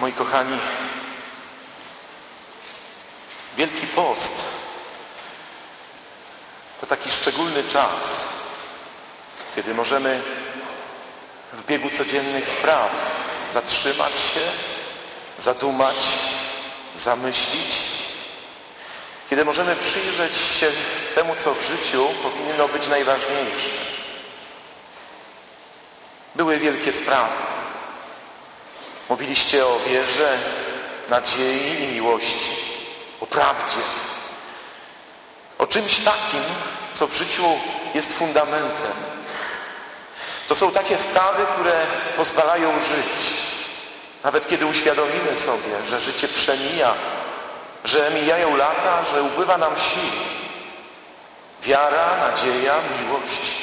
Moi kochani, Wielki Post to taki szczególny czas, kiedy możemy w biegu codziennych spraw zatrzymać się, zadumać, zamyślić, kiedy możemy przyjrzeć się temu, co w życiu powinno być najważniejsze. Były wielkie sprawy. Mówiliście o wierze, nadziei i miłości, o prawdzie, o czymś takim, co w życiu jest fundamentem. To są takie sprawy, które pozwalają żyć. Nawet kiedy uświadomimy sobie, że życie przemija, że mijają lata, że ubywa nam sił. Wiara, nadzieja, miłość,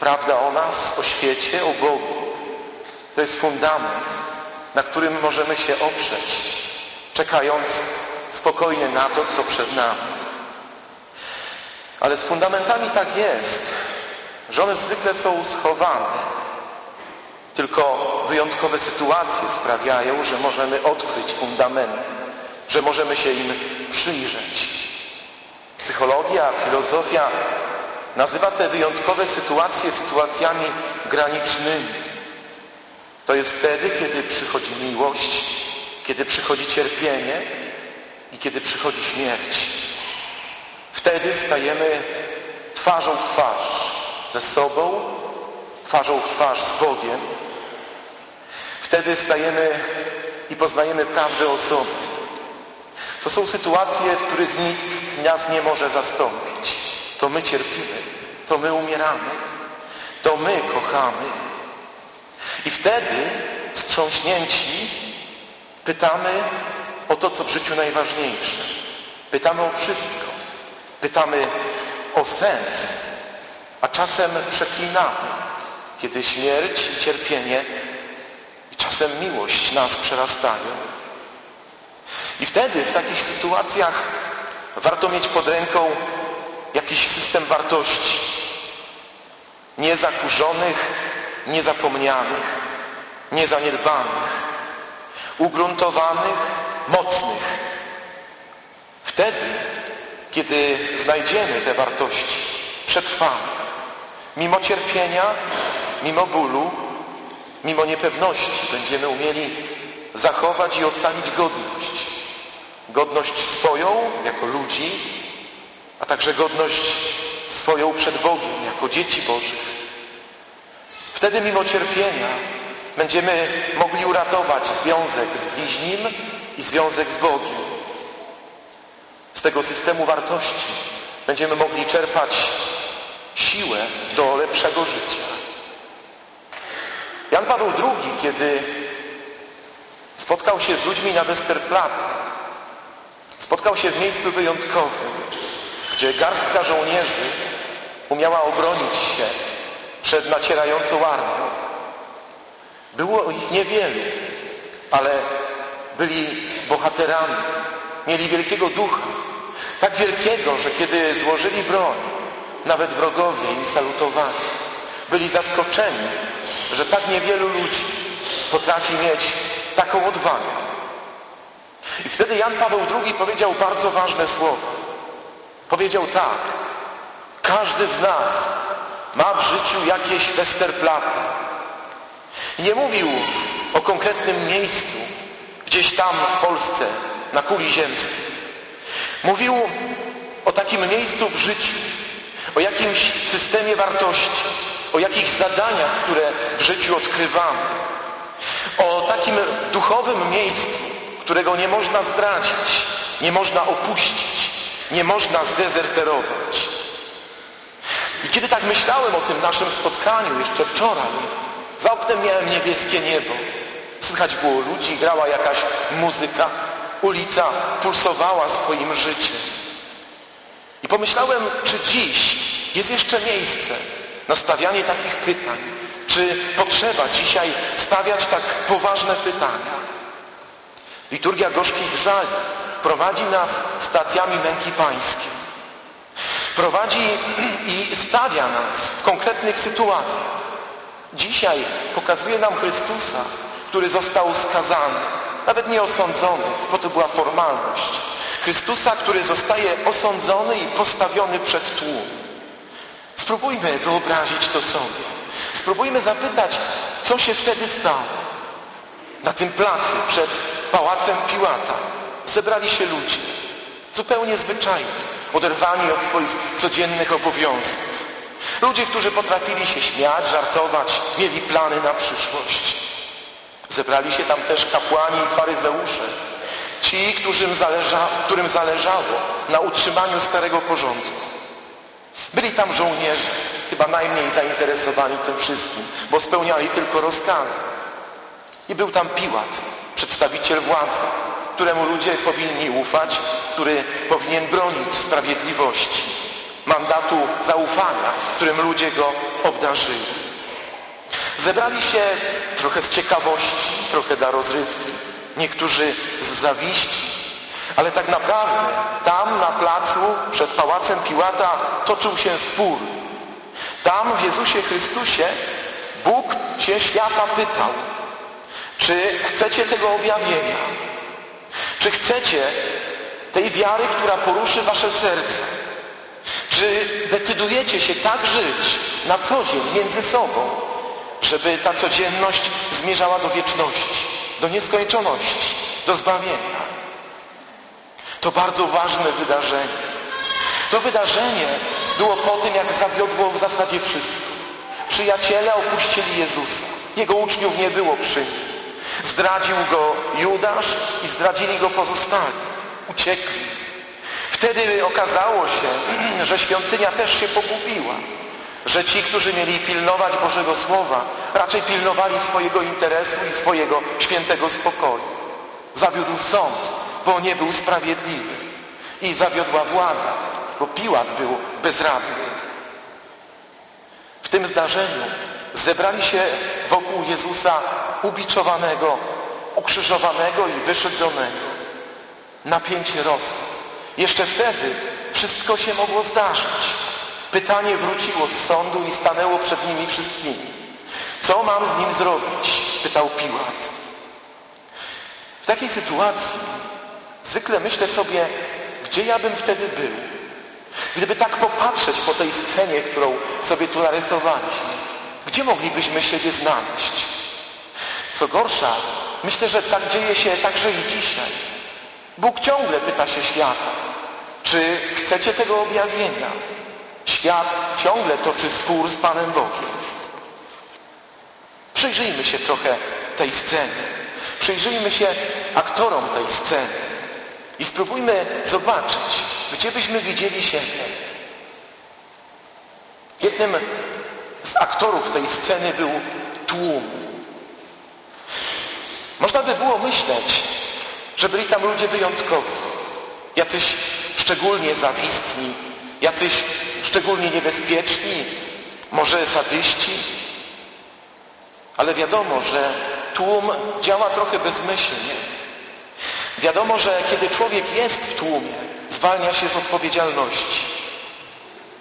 prawda o nas, o świecie, o Bogu. To jest fundament, na którym możemy się oprzeć, czekając spokojnie na to, co przed nami. Ale z fundamentami tak jest, że one zwykle są schowane. Tylko wyjątkowe sytuacje sprawiają, że możemy odkryć fundamenty, że możemy się im przyjrzeć. Psychologia, filozofia nazywa te wyjątkowe sytuacje sytuacjami granicznymi. To jest wtedy, kiedy przychodzi miłość, kiedy przychodzi cierpienie i kiedy przychodzi śmierć. Wtedy stajemy twarzą w twarz ze sobą, twarzą w twarz z Bogiem. Wtedy stajemy i poznajemy prawdę o sobie. To są sytuacje, w których nikt nas nie może zastąpić. To my cierpimy, to my umieramy, to my kochamy. I wtedy, wstrząśnięci, pytamy o to, co w życiu najważniejsze. Pytamy o wszystko. Pytamy o sens, a czasem przeklinamy, kiedy śmierć cierpienie i czasem miłość nas przerastają. I wtedy w takich sytuacjach warto mieć pod ręką jakiś system wartości niezakurzonych, niezapomnianych, niezaniedbanych, ugruntowanych, mocnych. Wtedy, kiedy znajdziemy te wartości, przetrwamy. Mimo cierpienia, mimo bólu, mimo niepewności będziemy umieli zachować i ocalić godność. Godność swoją jako ludzi, a także godność swoją przed Bogiem jako dzieci Bożych. Wtedy mimo cierpienia będziemy mogli uratować związek z bliźnim i związek z Bogiem. Z tego systemu wartości będziemy mogli czerpać siłę do lepszego życia. Jan Paweł II, kiedy spotkał się z ludźmi na Westerplatte, spotkał się w miejscu wyjątkowym, gdzie garstka żołnierzy umiała obronić się przed nacierającą armią. Było ich niewielu, ale byli bohaterami, mieli wielkiego ducha, tak wielkiego, że kiedy złożyli broń, nawet wrogowie im salutowali. Byli zaskoczeni, że tak niewielu ludzi potrafi mieć taką odwagę. I wtedy Jan Paweł II powiedział bardzo ważne słowa. Powiedział tak, każdy z nas ma w życiu jakieś Westerplatte. Nie mówił o konkretnym miejscu, gdzieś tam w Polsce, na kuli ziemskiej. Mówił o takim miejscu w życiu, o jakimś systemie wartości, o jakichś zadaniach, które w życiu odkrywamy, o takim duchowym miejscu, którego nie można zdradzić, nie można opuścić, nie można zdezerterować. I kiedy tak myślałem o tym naszym spotkaniu jeszcze wczoraj, za oknem miałem niebieskie niebo. Słychać było ludzi, grała jakaś muzyka, ulica pulsowała swoim życiem. I pomyślałem, czy dziś jest jeszcze miejsce na stawianie takich pytań? Czy potrzeba dzisiaj stawiać tak poważne pytania? Liturgia gorzkich żali prowadzi nas stacjami męki pańskiej. Prowadzi i stawia nas w konkretnych sytuacjach. Dzisiaj pokazuje nam Chrystusa, który został skazany, nawet nie osądzony, bo to była formalność. Chrystusa, który zostaje osądzony i postawiony przed tłum. Spróbujmy wyobrazić to sobie. Spróbujmy zapytać, co się wtedy stało. Na tym placu przed pałacem Piłata zebrali się ludzie, zupełnie zwyczajni, oderwani od swoich codziennych obowiązków. Ludzie, którzy potrafili się śmiać, żartować, mieli plany na przyszłość. Zebrali się tam też kapłani i faryzeusze, ci, którym, zależa, którym zależało na utrzymaniu starego porządku. Byli tam żołnierze, chyba najmniej zainteresowani tym wszystkim, bo spełniali tylko rozkazy. I był tam Piłat, przedstawiciel władzy, któremu ludzie powinni ufać, który powinien bronić sprawiedliwości, mandatu zaufania, którym ludzie go obdarzyli. Zebrali się trochę z ciekawości, trochę dla rozrywki, niektórzy z zawiści, ale tak naprawdę tam na placu przed pałacem Piłata toczył się spór. Tam w Jezusie Chrystusie Bóg się świata pytał, czy chcecie tego objawienia? Czy chcecie tej wiary, która poruszy wasze serce? Czy decydujecie się tak żyć na co dzień między sobą, żeby ta codzienność zmierzała do wieczności, do nieskończoności, do zbawienia? To bardzo ważne wydarzenie. To wydarzenie było po tym, jak zawiodło w zasadzie wszystko. Przyjaciele opuścili Jezusa. Jego uczniów nie było przy nim. Zdradził go Judasz i zdradzili go pozostali. Uciekli. Wtedy okazało się, że świątynia też się pogubiła. Że ci, którzy mieli pilnować Bożego Słowa, raczej pilnowali swojego interesu i swojego świętego spokoju. Zawiódł sąd, bo nie był sprawiedliwy. I zawiodła władza, bo Piłat był bezradny. W tym zdarzeniu zebrali się wokół Jezusa ubiczowanego, ukrzyżowanego i wyszedzonego. Napięcie rosło. Jeszcze wtedy wszystko się mogło zdarzyć. Pytanie wróciło z sądu i stanęło przed nimi wszystkimi. Co mam z nim zrobić? Pytał Piłat. W takiej sytuacji zwykle myślę sobie, gdzie ja bym wtedy był. Gdyby tak popatrzeć po tej scenie, którą sobie tu narysowaliśmy, gdzie moglibyśmy siebie znaleźć? Co gorsza, myślę, że tak dzieje się także i dzisiaj. Bóg ciągle pyta się świata, czy chcecie tego objawienia? Świat ciągle toczy spór z Panem Bogiem. Przyjrzyjmy się trochę tej scenie. Przyjrzyjmy się aktorom tej sceny i spróbujmy zobaczyć, gdzie byśmy widzieli siebie. Jednym z aktorów tej sceny był tłum. Można by było myśleć, że byli tam ludzie wyjątkowi, jacyś szczególnie zawistni, jacyś szczególnie niebezpieczni, może sadyści. Ale wiadomo, że tłum działa trochę bezmyślnie. Wiadomo, że kiedy człowiek jest w tłumie, zwalnia się z odpowiedzialności.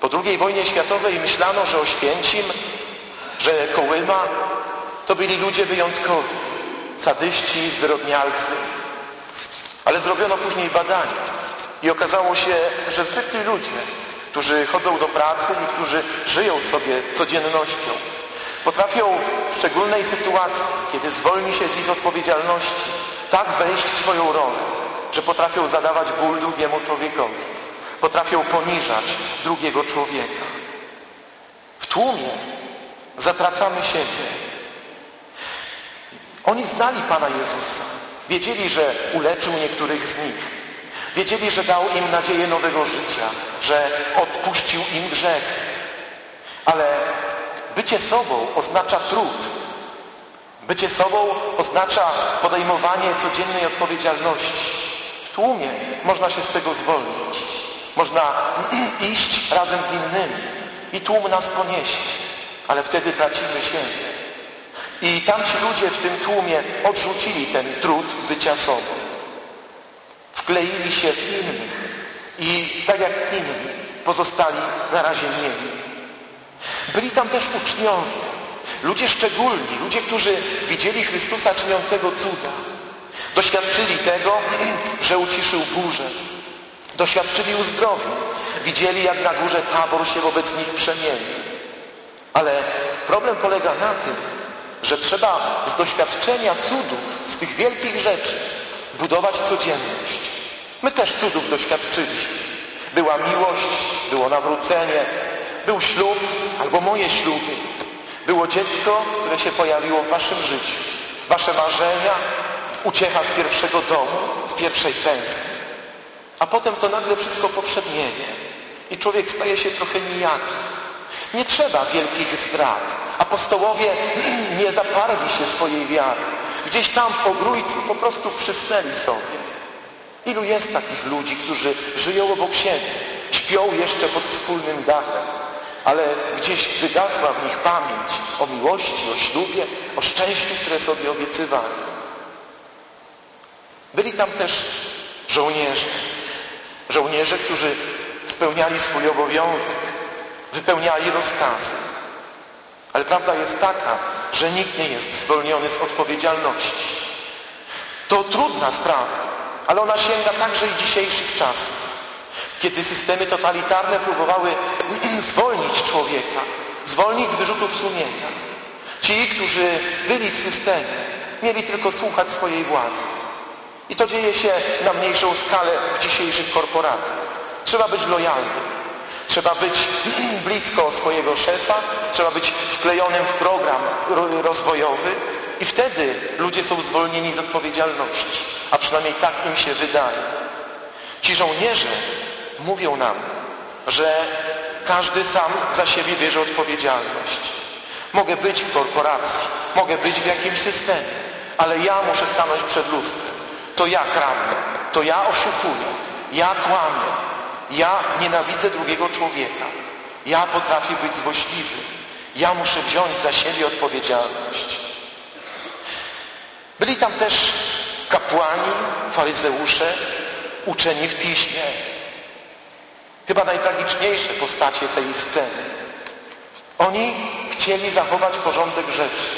Po II wojnie światowej myślano, że Oświęcim, że Kołyma to byli ludzie wyjątkowi, sadyści, zwyrodnialcy. Ale zrobiono później badania i okazało się, że zwykli ludzie, którzy chodzą do pracy i którzy żyją sobie codziennością, potrafią w szczególnej sytuacji, kiedy zwolni się z ich odpowiedzialności, tak wejść w swoją rolę, że potrafią zadawać ból drugiemu człowiekowi. Potrafią poniżać drugiego człowieka. W tłumie zatracamy siebie. Oni znali Pana Jezusa. Wiedzieli, że uleczył niektórych z nich. Wiedzieli, że dał im nadzieję nowego życia, że odpuścił im grzech. Ale bycie sobą oznacza trud. Bycie sobą oznacza podejmowanie codziennej odpowiedzialności. W tłumie można się z tego zwolnić. Można iść razem z innymi i tłum nas poniesie, ale wtedy tracimy siebie. I tamci ludzie w tym tłumie odrzucili ten trud bycia sobą. Wkleili się w innych i tak jak inni pozostali na razie mieli. Byli tam też uczniowie, ludzie szczególni, ludzie, którzy widzieli Chrystusa czyniącego cuda. Doświadczyli tego, że uciszył burzę. Doświadczyli uzdrowień. Widzieli, jak na górze tabor się wobec nich przemieni. Ale problem polega na tym, że trzeba z doświadczenia cudów, z tych wielkich rzeczy budować codzienność. My też cudów doświadczyliśmy. Była miłość, było nawrócenie, był ślub albo moje śluby. Było dziecko, które się pojawiło w waszym życiu. Wasze marzenia, uciecha z pierwszego domu, z pierwszej pensji. A potem to nagle wszystko poprzednieje i człowiek staje się trochę nijaki. Nie trzeba wielkich zdrad. Apostołowie nie zaparli się swojej wiary. Gdzieś tam w ogrójcu po prostu przysnęli sobie. Ilu jest takich ludzi, którzy żyją obok siebie, śpią jeszcze pod wspólnym dachem, ale gdzieś wygasła w nich pamięć o miłości, o ślubie, o szczęściu, które sobie obiecywali. Byli tam też żołnierze. Żołnierze, którzy spełniali swój obowiązek, wypełniali rozkazy. Ale prawda jest taka, że nikt nie jest zwolniony z odpowiedzialności. To trudna sprawa, ale ona sięga także i dzisiejszych czasów. Kiedy systemy totalitarne próbowały zwolnić człowieka, zwolnić z wyrzutów sumienia. Ci, którzy byli w systemie, mieli tylko słuchać swojej władzy. I to dzieje się na mniejszą skalę w dzisiejszych korporacjach. Trzeba być lojalnym. Trzeba być blisko swojego szefa, trzeba być wklejonym w program rozwojowy i wtedy ludzie są zwolnieni z odpowiedzialności. A przynajmniej tak im się wydaje. Ci żołnierze mówią nam, że każdy sam za siebie bierze odpowiedzialność. Mogę być w korporacji, mogę być w jakimś systemie, ale ja muszę stanąć przed lustrem. To ja kradnę, to ja oszukuję, ja kłamię, ja nienawidzę drugiego człowieka. Ja potrafię być złośliwy. Ja muszę wziąć za siebie odpowiedzialność. Byli tam też kapłani, faryzeusze, uczeni w piśmie. Chyba najtragiczniejsze postacie tej sceny. Oni chcieli zachować porządek rzeczy.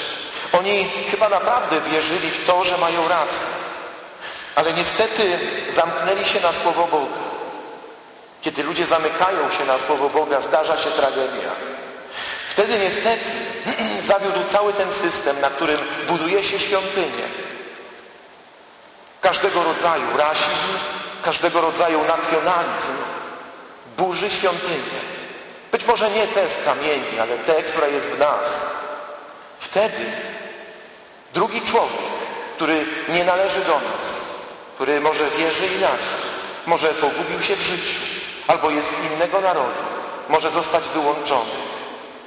Oni chyba naprawdę wierzyli w to, że mają rację. Ale niestety zamknęli się na Słowo Boga. Kiedy ludzie zamykają się na Słowo Boga, zdarza się tragedia. Wtedy niestety zawiódł cały ten system, na którym buduje się świątynię. Każdego rodzaju rasizm, każdego rodzaju nacjonalizm burzy świątynię. Być może nie te z kamieni, ale te, która jest w nas. Wtedy drugi człowiek, który nie należy do nas, który może wierzy inaczej, może pogubił się w życiu, albo jest z innego narodu, może zostać wyłączony.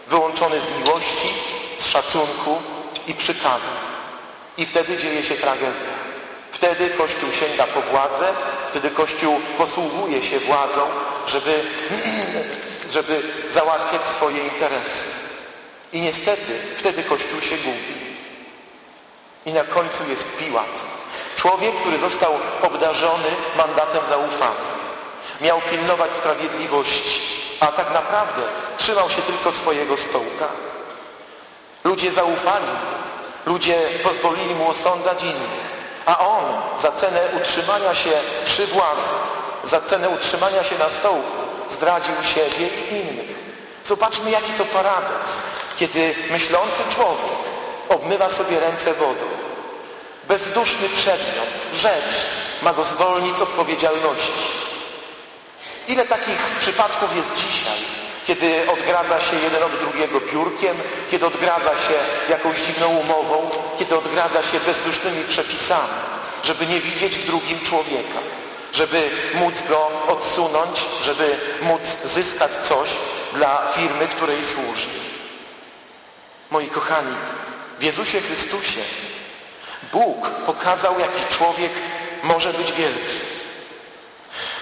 Wyłączony z miłości, z szacunku i przykazań. I wtedy dzieje się tragedia. Wtedy Kościół sięga po władzę, wtedy Kościół posługuje się władzą, żeby, żeby załatwiać swoje interesy. I niestety wtedy Kościół się gubi. I na końcu jest Piłat. Człowiek, który został obdarzony mandatem zaufania. Miał pilnować sprawiedliwości, a tak naprawdę trzymał się tylko swojego stołka. Ludzie zaufali Ludzie pozwolili mu osądzać innych. A on za cenę utrzymania się przy władzy, za cenę utrzymania się na stołku zdradził siebie i innych. Zobaczmy jaki to paradoks, kiedy myślący człowiek obmywa sobie ręce wodą. Bezduszny przedmiot, rzecz ma go zwolnić z odpowiedzialności. Ile takich przypadków jest dzisiaj, kiedy odgradza się jeden od drugiego biurkiem, kiedy odgradza się jakąś dziwną umową, kiedy odgradza się bezdusznymi przepisami, żeby nie widzieć w drugim człowieka, żeby móc go odsunąć, żeby móc zyskać coś dla firmy, której służy. Moi kochani, w Jezusie Chrystusie Bóg pokazał, jaki człowiek może być wielki.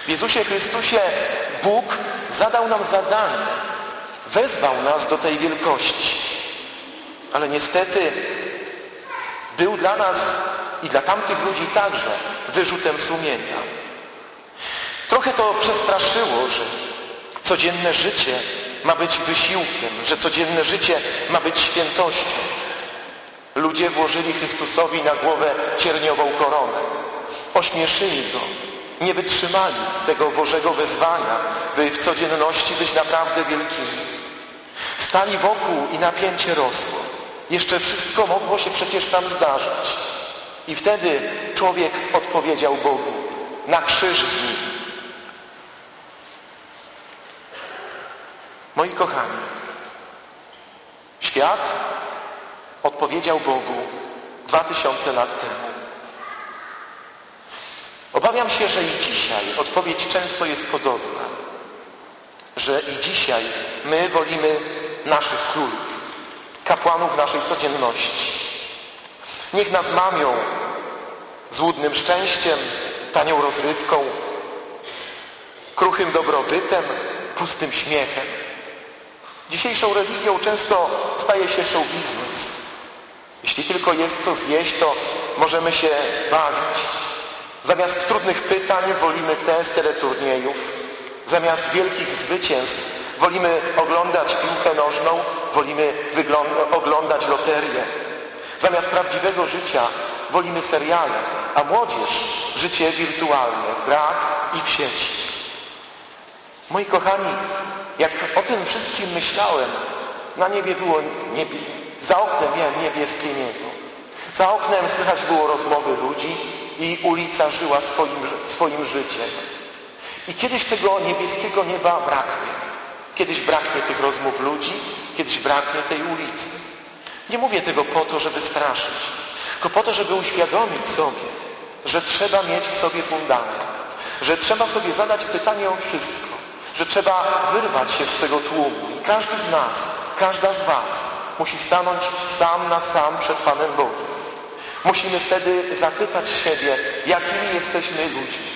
W Jezusie Chrystusie Bóg zadał nam zadanie, wezwał nas do tej wielkości. Ale niestety był dla nas i dla tamtych ludzi także wyrzutem sumienia. Trochę to przestraszyło, że codzienne życie ma być wysiłkiem, że codzienne życie ma być świętością. Ludzie włożyli Chrystusowi na głowę cierniową koronę. ośmieszyli Go, nie wytrzymali tego Bożego wezwania, by w codzienności być naprawdę wielkimi. Stali wokół i napięcie rosło. Jeszcze wszystko mogło się przecież tam zdarzyć. I wtedy człowiek odpowiedział Bogu na krzyż z nim. Moi kochani, świat odpowiedział Bogu dwa tysiące lat temu. Obawiam się, że i dzisiaj odpowiedź często jest podobna. Że i dzisiaj my wolimy naszych królów, kapłanów naszej codzienności. Niech nas mamią złudnym szczęściem, tanią rozrywką, kruchym dobrobytem, pustym śmiechem. Dzisiejszą religią często staje się show biznes. Jeśli tylko jest co zjeść, to możemy się bawić. Zamiast trudnych pytań wolimy test teleturniejów. Zamiast wielkich zwycięstw wolimy oglądać piłkę nożną, wolimy oglądać loterię. Zamiast prawdziwego życia wolimy seriale, a młodzież życie wirtualne, brak i w sieci. Moi kochani, jak o tym wszystkim myślałem, na niebie było niebie, za oknem miałem niebieskie niebo. Za oknem słychać było rozmowy ludzi i ulica żyła swoim, swoim życiem. I kiedyś tego niebieskiego nieba braknie. Kiedyś braknie tych rozmów ludzi, kiedyś braknie tej ulicy. Nie mówię tego po to, żeby straszyć, tylko po to, żeby uświadomić sobie, że trzeba mieć w sobie fundament, że trzeba sobie zadać pytanie o wszystko, że trzeba wyrwać się z tego tłumu i każdy z nas, każda z was musi stanąć sam na sam przed Panem Bogiem. Musimy wtedy zapytać siebie, jakimi jesteśmy ludźmi.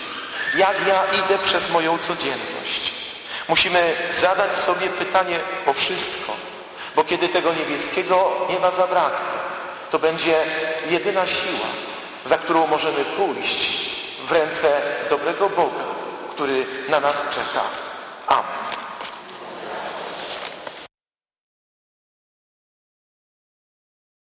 Jak ja idę przez moją codzienność. Musimy zadać sobie pytanie o wszystko, bo kiedy tego niebieskiego nieba zabraknie, to będzie jedyna siła, za którą możemy pójść w ręce dobrego Boga, który na nas czeka.